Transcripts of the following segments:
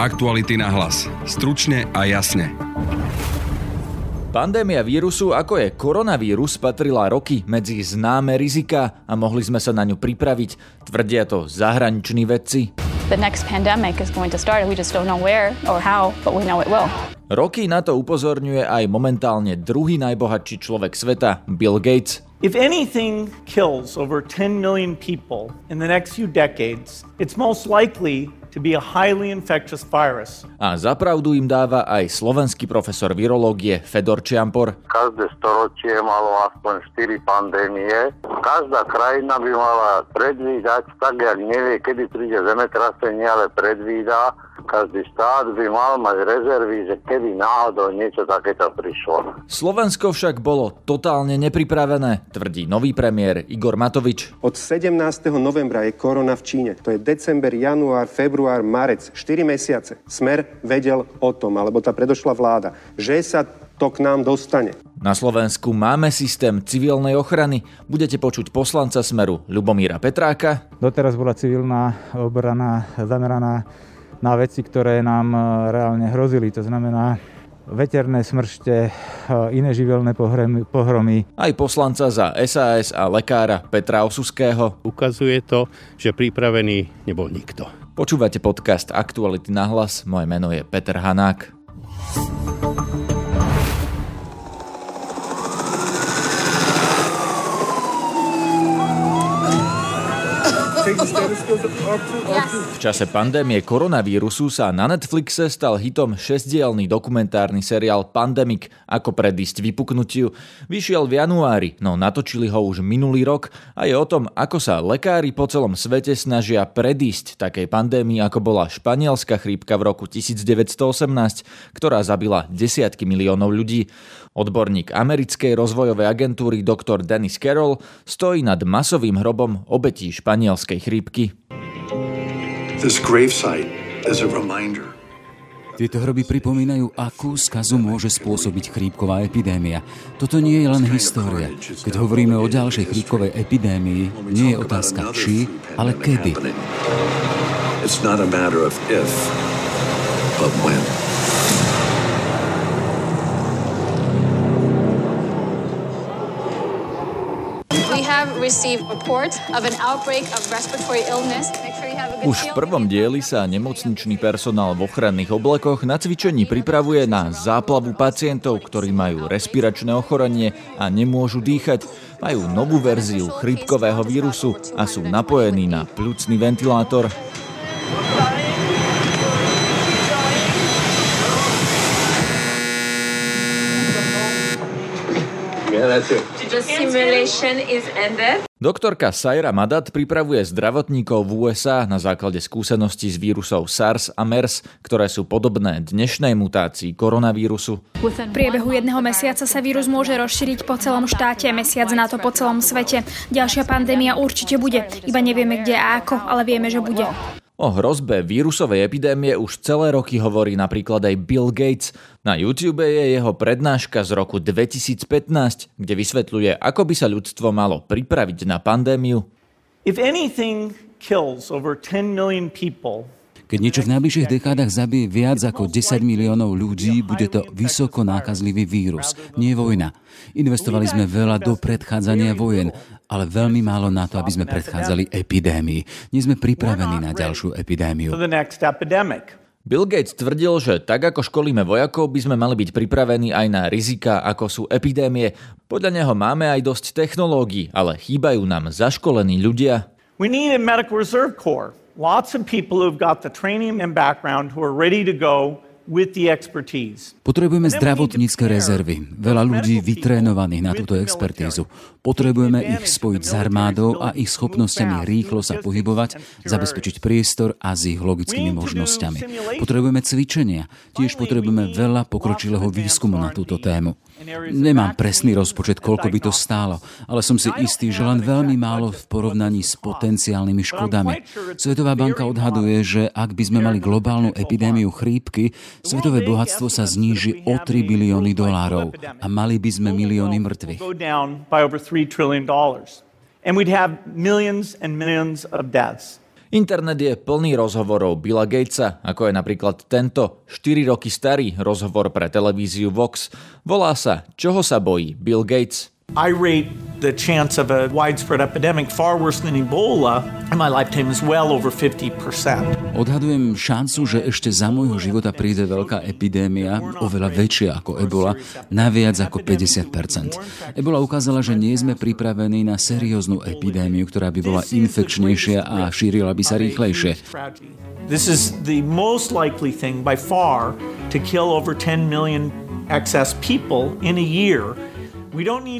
Aktuality na hlas. Stručne a jasne. Pandémia vírusu, ako je koronavírus, patrila roky medzi známe rizika a mohli sme sa na ňu pripraviť, tvrdia to zahraniční vedci. The next pandemic is going to start. We just don't know where or how, but we know it will. Roky na to upozorňuje aj momentálne druhý najbohatší človek sveta, Bill Gates. If anything kills over 10 million people in the next few decades, it's most likely a highly infectious virus. A zapravdu im dáva aj slovenský profesor virológie Fedor Čiampor. Každé storočie malo aspoň 4 pandémie. Každá krajina by mala predvídať, tak jak nevie, kedy príde zemetrasenie, ale predvída, každý štát by mal mať rezervy, že kedy náhodou niečo takéto prišlo. Slovensko však bolo totálne nepripravené, tvrdí nový premiér Igor Matovič. Od 17. novembra je korona v Číne. To je december, január, február, marec. 4 mesiace. Smer vedel o tom, alebo tá predošla vláda, že sa to k nám dostane. Na Slovensku máme systém civilnej ochrany. Budete počuť poslanca Smeru Ľubomíra Petráka. Doteraz bola civilná obrana zameraná na veci, ktoré nám e, reálne hrozili. To znamená veterné smršte, e, iné živelné pohromy. Aj poslanca za SAS a lekára Petra Osuského. Ukazuje to, že pripravený nebol nikto. Počúvate podcast Aktuality na hlas. Moje meno je Peter Hanák. V čase pandémie koronavírusu sa na Netflixe stal hitom šesdielný dokumentárny seriál Pandemic ako predísť vypuknutiu. Vyšiel v januári, no natočili ho už minulý rok a je o tom, ako sa lekári po celom svete snažia predísť takej pandémii, ako bola španielská chrípka v roku 1918, ktorá zabila desiatky miliónov ľudí. Odborník americkej rozvojovej agentúry dr. Dennis Carroll stojí nad masovým hrobom obetí španielskej chrípky. Tieto hroby pripomínajú, akú skazu môže spôsobiť chrípková epidémia. Toto nie je len história. Keď hovoríme o ďalšej chrípkovej epidémii, nie je otázka či, ale kedy. It's not a matter of if, but when. Už v prvom dieli sa nemocničný personál v ochranných oblekoch na cvičení pripravuje na záplavu pacientov, ktorí majú respiračné ochorenie a nemôžu dýchať. Majú novú verziu chrypkového vírusu a sú napojení na pľucný ventilátor. Yeah, that's it. The simulation is ended. Doktorka Saira Madat pripravuje zdravotníkov v USA na základe skúseností s vírusov SARS a MERS, ktoré sú podobné dnešnej mutácii koronavírusu. V priebehu jedného mesiaca sa vírus môže rozšíriť po celom štáte, mesiac na to po celom svete. Ďalšia pandémia určite bude, iba nevieme kde a ako, ale vieme, že bude. O hrozbe vírusovej epidémie už celé roky hovorí napríklad aj Bill Gates. Na YouTube je jeho prednáška z roku 2015, kde vysvetľuje, ako by sa ľudstvo malo pripraviť na pandémiu. If anything kills over 10 million people keď niečo v najbližších dekádach zabije viac ako 10 miliónov ľudí, bude to vysoko nákazlivý vírus, nie vojna. Investovali sme veľa do predchádzania vojen, ale veľmi málo na to, aby sme predchádzali epidémii. Nie sme pripravení na ďalšiu epidémiu. Bill Gates tvrdil, že tak ako školíme vojakov, by sme mali byť pripravení aj na rizika, ako sú epidémie. Podľa neho máme aj dosť technológií, ale chýbajú nám zaškolení ľudia. We need a medical reserve corps lots of people who've got the training and background who are ready to go Potrebujeme zdravotnícke rezervy, veľa ľudí vytrénovaných na túto expertízu. Potrebujeme ich spojiť s armádou a ich schopnosťami rýchlo sa pohybovať, zabezpečiť priestor a s ich logickými možnosťami. Potrebujeme cvičenia, tiež potrebujeme veľa pokročilého výskumu na túto tému. Nemám presný rozpočet, koľko by to stálo, ale som si istý, že len veľmi málo v porovnaní s potenciálnymi škodami. Svetová banka odhaduje, že ak by sme mali globálnu epidémiu chrípky, svetové bohatstvo sa zníži o 3 bilióny dolárov a mali by sme milióny mŕtvych. And we'd have millions and millions of deaths. Internet je plný rozhovorov Billa Gatesa, ako je napríklad tento 4 roky starý rozhovor pre televíziu Vox. Volá sa Čoho sa bojí Bill Gates? I rate the chance of a widespread epidemic far worse than Ebola in my lifetime is well over 50%. Odhadujem šancu, že ešte za môjho života príde veľká epidémia, oveľa väčšia ako Ebola, na viac ako 50%. Ebola ukázala, že nie sme pripravení na serióznu epidémiu, ktorá by bola infekčnejšia a šírila by sa rýchlejšie. This is the most likely thing by far to kill over 10 million excess people in a year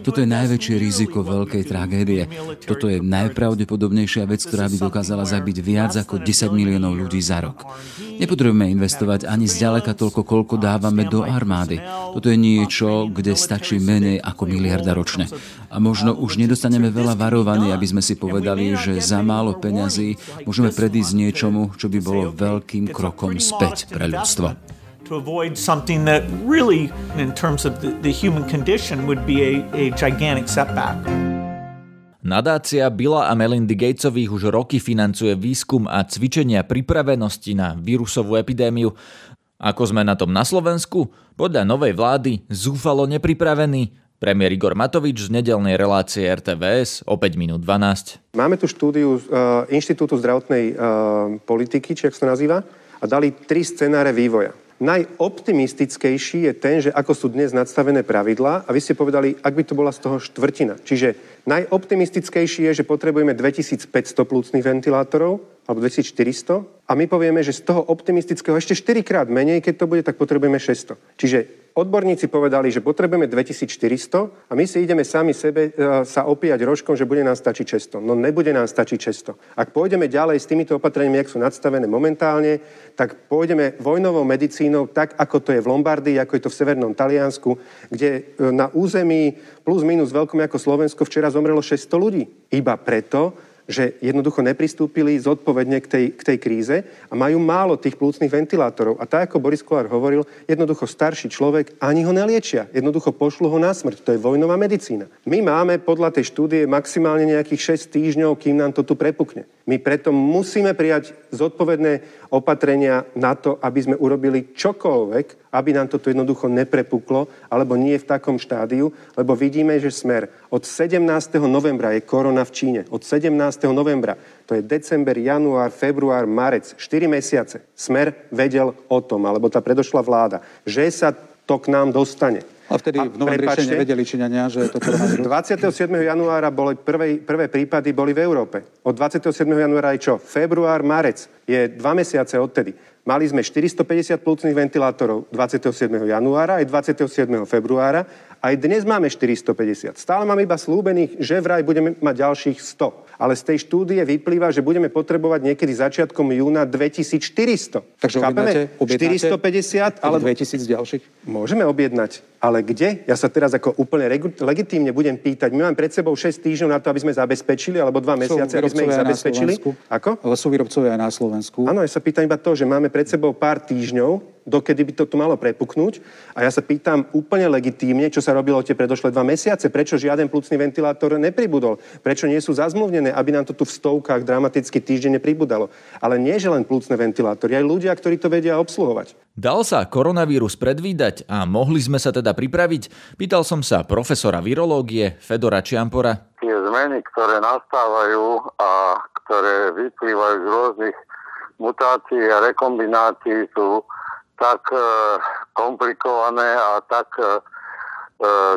toto je najväčšie riziko veľkej tragédie. Toto je najpravdepodobnejšia vec, ktorá by dokázala zabiť viac ako 10 miliónov ľudí za rok. Nepotrebujeme investovať ani zďaleka toľko, koľko dávame do armády. Toto je niečo, kde stačí menej ako miliarda ročne. A možno už nedostaneme veľa varovaní, aby sme si povedali, že za málo peňazí môžeme predísť niečomu, čo by bolo veľkým krokom späť pre ľudstvo to avoid something that really, in terms of the, the human condition, would be a, a gigantic setback. Nadácia Billa a Melindy Gatesových už roky financuje výskum a cvičenia pripravenosti na vírusovú epidémiu. Ako sme na tom na Slovensku? Podľa novej vlády zúfalo nepripravený. Premiér Igor Matovič z nedelnej relácie RTVS o 5 minút 12. Máme tu štúdiu uh, Inštitútu zdravotnej uh, politiky, či ak sa nazýva, a dali tri scenáre vývoja. Najoptimistickejší je ten, že ako sú dnes nadstavené pravidlá a vy ste povedali, ak by to bola z toho štvrtina. Čiže najoptimistickejší je, že potrebujeme 2500 plúcnych ventilátorov alebo 2400 a my povieme, že z toho optimistického ešte 4 krát menej, keď to bude, tak potrebujeme 600. Čiže odborníci povedali, že potrebujeme 2400 a my si ideme sami sebe e, sa opíjať rožkom, že bude nám stačiť 600. No nebude nám stačiť 600. Ak pôjdeme ďalej s týmito opatreniami, ak sú nadstavené momentálne, tak pôjdeme vojnovou medicínou tak, ako to je v Lombardii, ako je to v Severnom Taliansku, kde e, na území plus minus veľkom ako Slovensko včera zomrelo 600 ľudí. Iba preto, že jednoducho nepristúpili zodpovedne k tej, k tej kríze a majú málo tých plúcnych ventilátorov. A tak, ako Boris Kolár hovoril, jednoducho starší človek ani ho neliečia. Jednoducho pošlu ho na smrť. To je vojnová medicína. My máme podľa tej štúdie maximálne nejakých 6 týždňov, kým nám to tu prepukne. My preto musíme prijať zodpovedné opatrenia na to, aby sme urobili čokoľvek, aby nám toto jednoducho neprepuklo, alebo nie v takom štádiu, lebo vidíme, že smer od 17. novembra je korona v Číne. Od 17. novembra, to je december, január, február, marec, 4 mesiace. Smer vedel o tom, alebo tá predošla vláda, že sa to k nám dostane. A vtedy v novembri ešte nevedeli Číňania, že to koronavírus. 27. januára boli prvé, prvé prípady boli v Európe. Od 27. januára je čo? Február, marec. Je dva mesiace odtedy. Mali sme 450 plúcnych ventilátorov 27. januára aj 27. februára. Aj dnes máme 450. Stále máme iba slúbených, že vraj budeme mať ďalších 100 ale z tej štúdie vyplýva, že budeme potrebovať niekedy začiatkom júna 2400. Takže Chápeme? Objednáte, 450 ale 2000 ďalších? Môžeme objednať, ale kde? Ja sa teraz ako úplne legitímne budem pýtať. My máme pred sebou 6 týždňov na to, aby sme zabezpečili, alebo 2 mesiace, aby sme ich zabezpečili. Ako? Ale sú výrobcovia aj na Slovensku. Áno, ja sa pýtam iba to, že máme pred sebou pár týždňov, dokedy by to tu malo prepuknúť. A ja sa pýtam úplne legitímne, čo sa robilo tie predošlé dva mesiace, prečo žiaden plúcný ventilátor nepribudol, prečo nie sú zazmluvnené, aby nám to tu v stovkách dramaticky týždenne pribudalo. Ale nie, že len plúcne ventilátory, aj ľudia, ktorí to vedia obsluhovať. Dal sa koronavírus predvídať a mohli sme sa teda pripraviť? Pýtal som sa profesora virológie Fedora Čiampora. Tie zmeny, ktoré nastávajú a ktoré vyplývajú z rôznych mutácií a rekombinácií sú tak e, komplikované a tak e, e,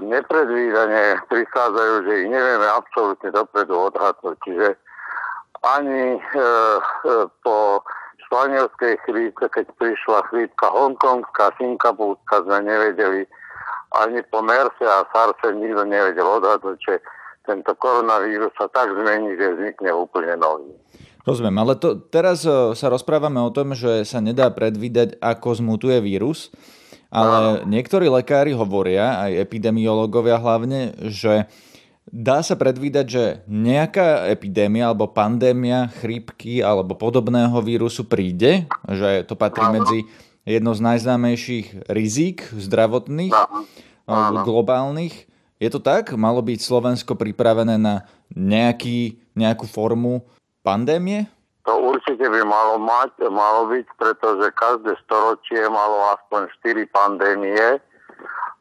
nepredvídane prichádzajú, že ich nevieme absolútne dopredu odhadnúť. Čiže ani po španielskej chrípke, keď prišla chrípka hongkongská, singapúrska, sme nevedeli, ani po MERSE a SARSE nikto nevedel odhadnúť, že tento koronavírus sa tak zmení, že vznikne úplne nový. Rozumiem, ale to, teraz e, sa rozprávame o tom, že sa nedá predvídať, ako zmutuje vírus, ale niektorí lekári hovoria, aj epidemiológovia hlavne, že dá sa predvídať, že nejaká epidémia alebo pandémia chrípky alebo podobného vírusu príde, že to patrí medzi jedno z najznámejších rizík zdravotných, globálnych. Je to tak? Malo byť Slovensko pripravené na nejaký, nejakú formu pandémie? To určite by malo mať, malo byť, pretože každé storočie malo aspoň 4 pandémie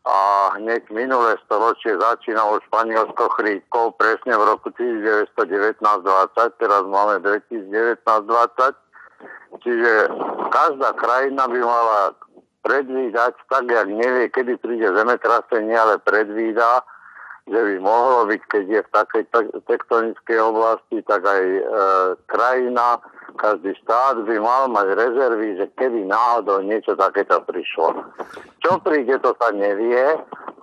a hneď minulé storočie začínalo Španielsko chrípkou presne v roku 1919-20, teraz máme 2019-20, čiže každá krajina by mala predvídať, tak jak nevie, kedy príde zemetrasenie, ale predvída, že by mohlo byť, keď je v takej tektonickej oblasti, tak aj e, krajina, každý štát by mal mať rezervy, že keby náhodou niečo takéto prišlo. Čo príde, to sa nevie,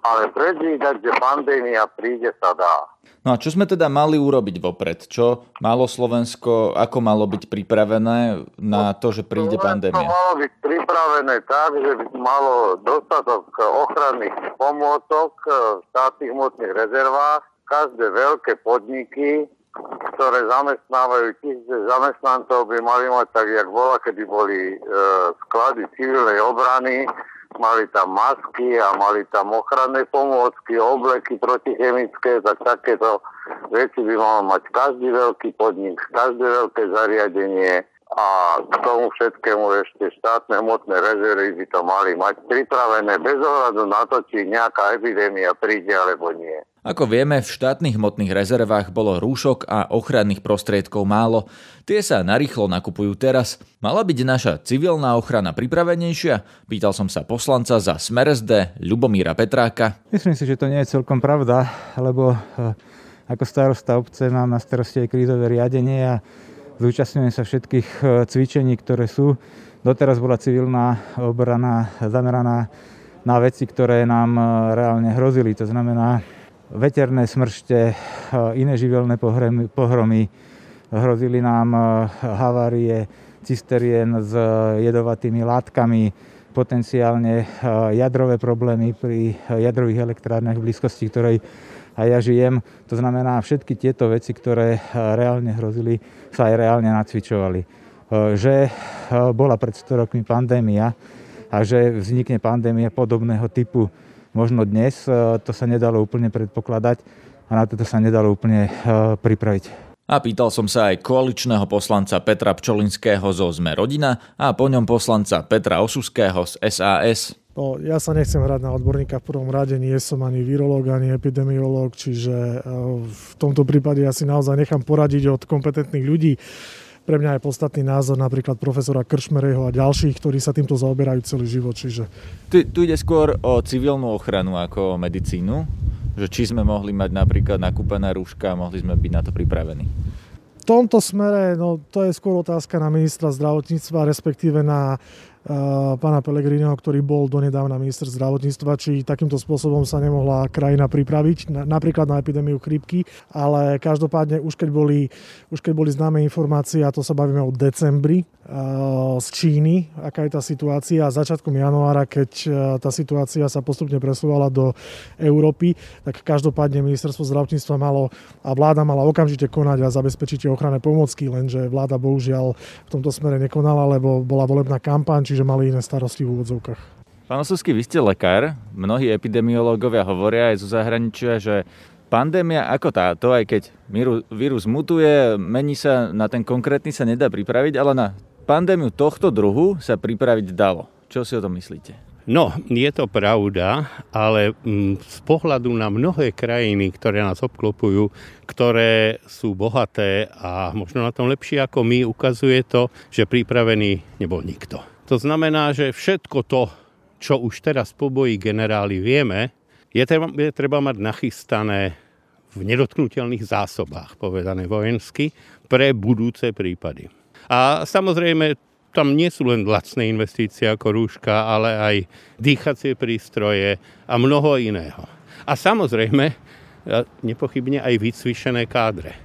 ale predvídať, že pandémia príde, sa dá. No a čo sme teda mali urobiť vopred? Čo malo Slovensko, ako malo byť pripravené na to, že príde Slovensko pandémia? malo byť pripravené tak, že by malo dostatok ochranných pomôcok v štátnych hmotných rezervách. Každé veľké podniky, ktoré zamestnávajú tisíce zamestnancov, by mali mať tak, jak bola, kedy boli e, sklady civilnej obrany, mali tam masky a mali tam ochranné pomôcky, obleky protichemické, tak takéto veci by mal mať každý veľký podnik, každé veľké zariadenie a k tomu všetkému ešte štátne hmotné rezervy by to mali mať pripravené bez ohľadu na to, či nejaká epidémia príde alebo nie. Ako vieme, v štátnych hmotných rezervách bolo rúšok a ochranných prostriedkov málo. Tie sa narýchlo nakupujú teraz. Mala byť naša civilná ochrana pripravenejšia? Pýtal som sa poslanca za Smersd Ľubomíra Petráka. Myslím si, že to nie je celkom pravda, lebo eh, ako starosta obce mám na starosti aj krízové riadenie a zúčastňujem sa všetkých eh, cvičení, ktoré sú. Doteraz bola civilná obrana zameraná na veci, ktoré nám eh, reálne hrozili. To znamená veterné smršte, e, iné živelné pohromy, hrozili nám e, havárie cisterien s jedovatými látkami, potenciálne e, jadrové problémy pri jadrových elektrárnach v blízkosti, ktorej aj ja žijem. To znamená, všetky tieto veci, ktoré reálne hrozili, sa aj reálne nacvičovali. Že bola pred 100 rokmi pandémia a že vznikne pandémia podobného typu možno dnes e, to sa nedalo úplne predpokladať a na toto sa nedalo úplne e, pripraviť. A pýtal som sa aj koaličného poslanca Petra Pčolinského zo ZME rodina a po ňom poslanca Petra Osuského z SAS. No, ja sa nechcem hrať na odborníka v prvom rade, nie som ani virológ, ani epidemiológ, čiže e, v tomto prípade ja si naozaj nechám poradiť od kompetentných ľudí. Pre mňa je podstatný názor napríklad profesora Kršmereho a ďalších, ktorí sa týmto zaoberajú celý život. Čiže... Tu, tu ide skôr o civilnú ochranu ako o medicínu? Že či sme mohli mať napríklad nakúpené rúška a mohli sme byť na to pripravení? V tomto smere, no to je skôr otázka na ministra zdravotníctva, respektíve na pána Pelegrineho, ktorý bol donedávna minister zdravotníctva, či takýmto spôsobom sa nemohla krajina pripraviť, napríklad na epidémiu chrípky, ale každopádne už keď boli, už keď boli známe informácie, a to sa bavíme o decembri, z Číny, aká je tá situácia a začiatkom januára, keď tá situácia sa postupne presúvala do Európy, tak každopádne ministerstvo zdravotníctva malo a vláda mala okamžite konať a zabezpečiť ochranné pomocky, lenže vláda bohužiaľ v tomto smere nekonala, lebo bola volebná kampaň, čiže mali iné starosti v úvodzovkách. Pán Osusky, vy ste lekár. Mnohí epidemiológovia hovoria aj zo zahraničia, že pandémia ako táto, aj keď vírus mutuje, mení sa, na ten konkrétny sa nedá pripraviť, ale na pandémiu tohto druhu sa pripraviť dalo. Čo si o tom myslíte? No, je to pravda, ale mm, z pohľadu na mnohé krajiny, ktoré nás obklopujú, ktoré sú bohaté a možno na tom lepšie ako my, ukazuje to, že pripravený nebol nikto. To znamená, že všetko to, čo už teraz po boji generáli vieme, je treba, je treba mať nachystané v nedotknutelných zásobách, povedané vojensky, pre budúce prípady. A samozrejme, tam nie sú len lacné investície ako rúška, ale aj dýchacie prístroje a mnoho iného. A samozrejme, nepochybne aj vycvičené kádre.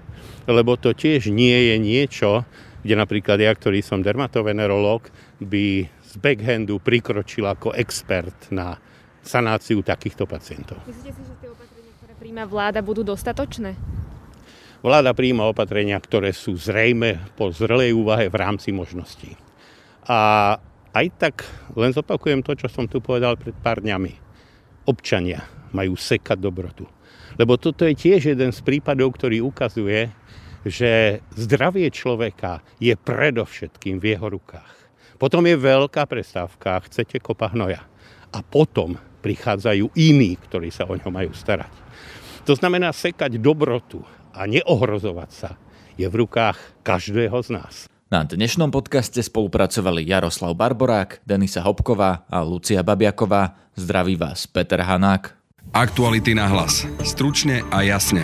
Lebo to tiež nie je niečo, kde napríklad ja, ktorý som dermatovenerológ, by z backhandu prikročil ako expert na sanáciu takýchto pacientov. Myslíte si, že tie opatrenia, ktoré príjma vláda, budú dostatočné? Vláda príjma opatrenia, ktoré sú zrejme po zrelej úvahe v rámci možností. A aj tak len zopakujem to, čo som tu povedal pred pár dňami. Občania majú sekať dobrotu. Lebo toto je tiež jeden z prípadov, ktorý ukazuje, že zdravie človeka je predovšetkým v jeho rukách. Potom je veľká prestávka, chcete kopa hnoja. A potom prichádzajú iní, ktorí sa o ňo majú starať. To znamená sekať dobrotu a neohrozovať sa je v rukách každého z nás. Na dnešnom podcaste spolupracovali Jaroslav Barborák, Denisa Hopková a Lucia Babiaková. Zdraví vás Peter Hanák. Aktuality na hlas. Stručne a jasne.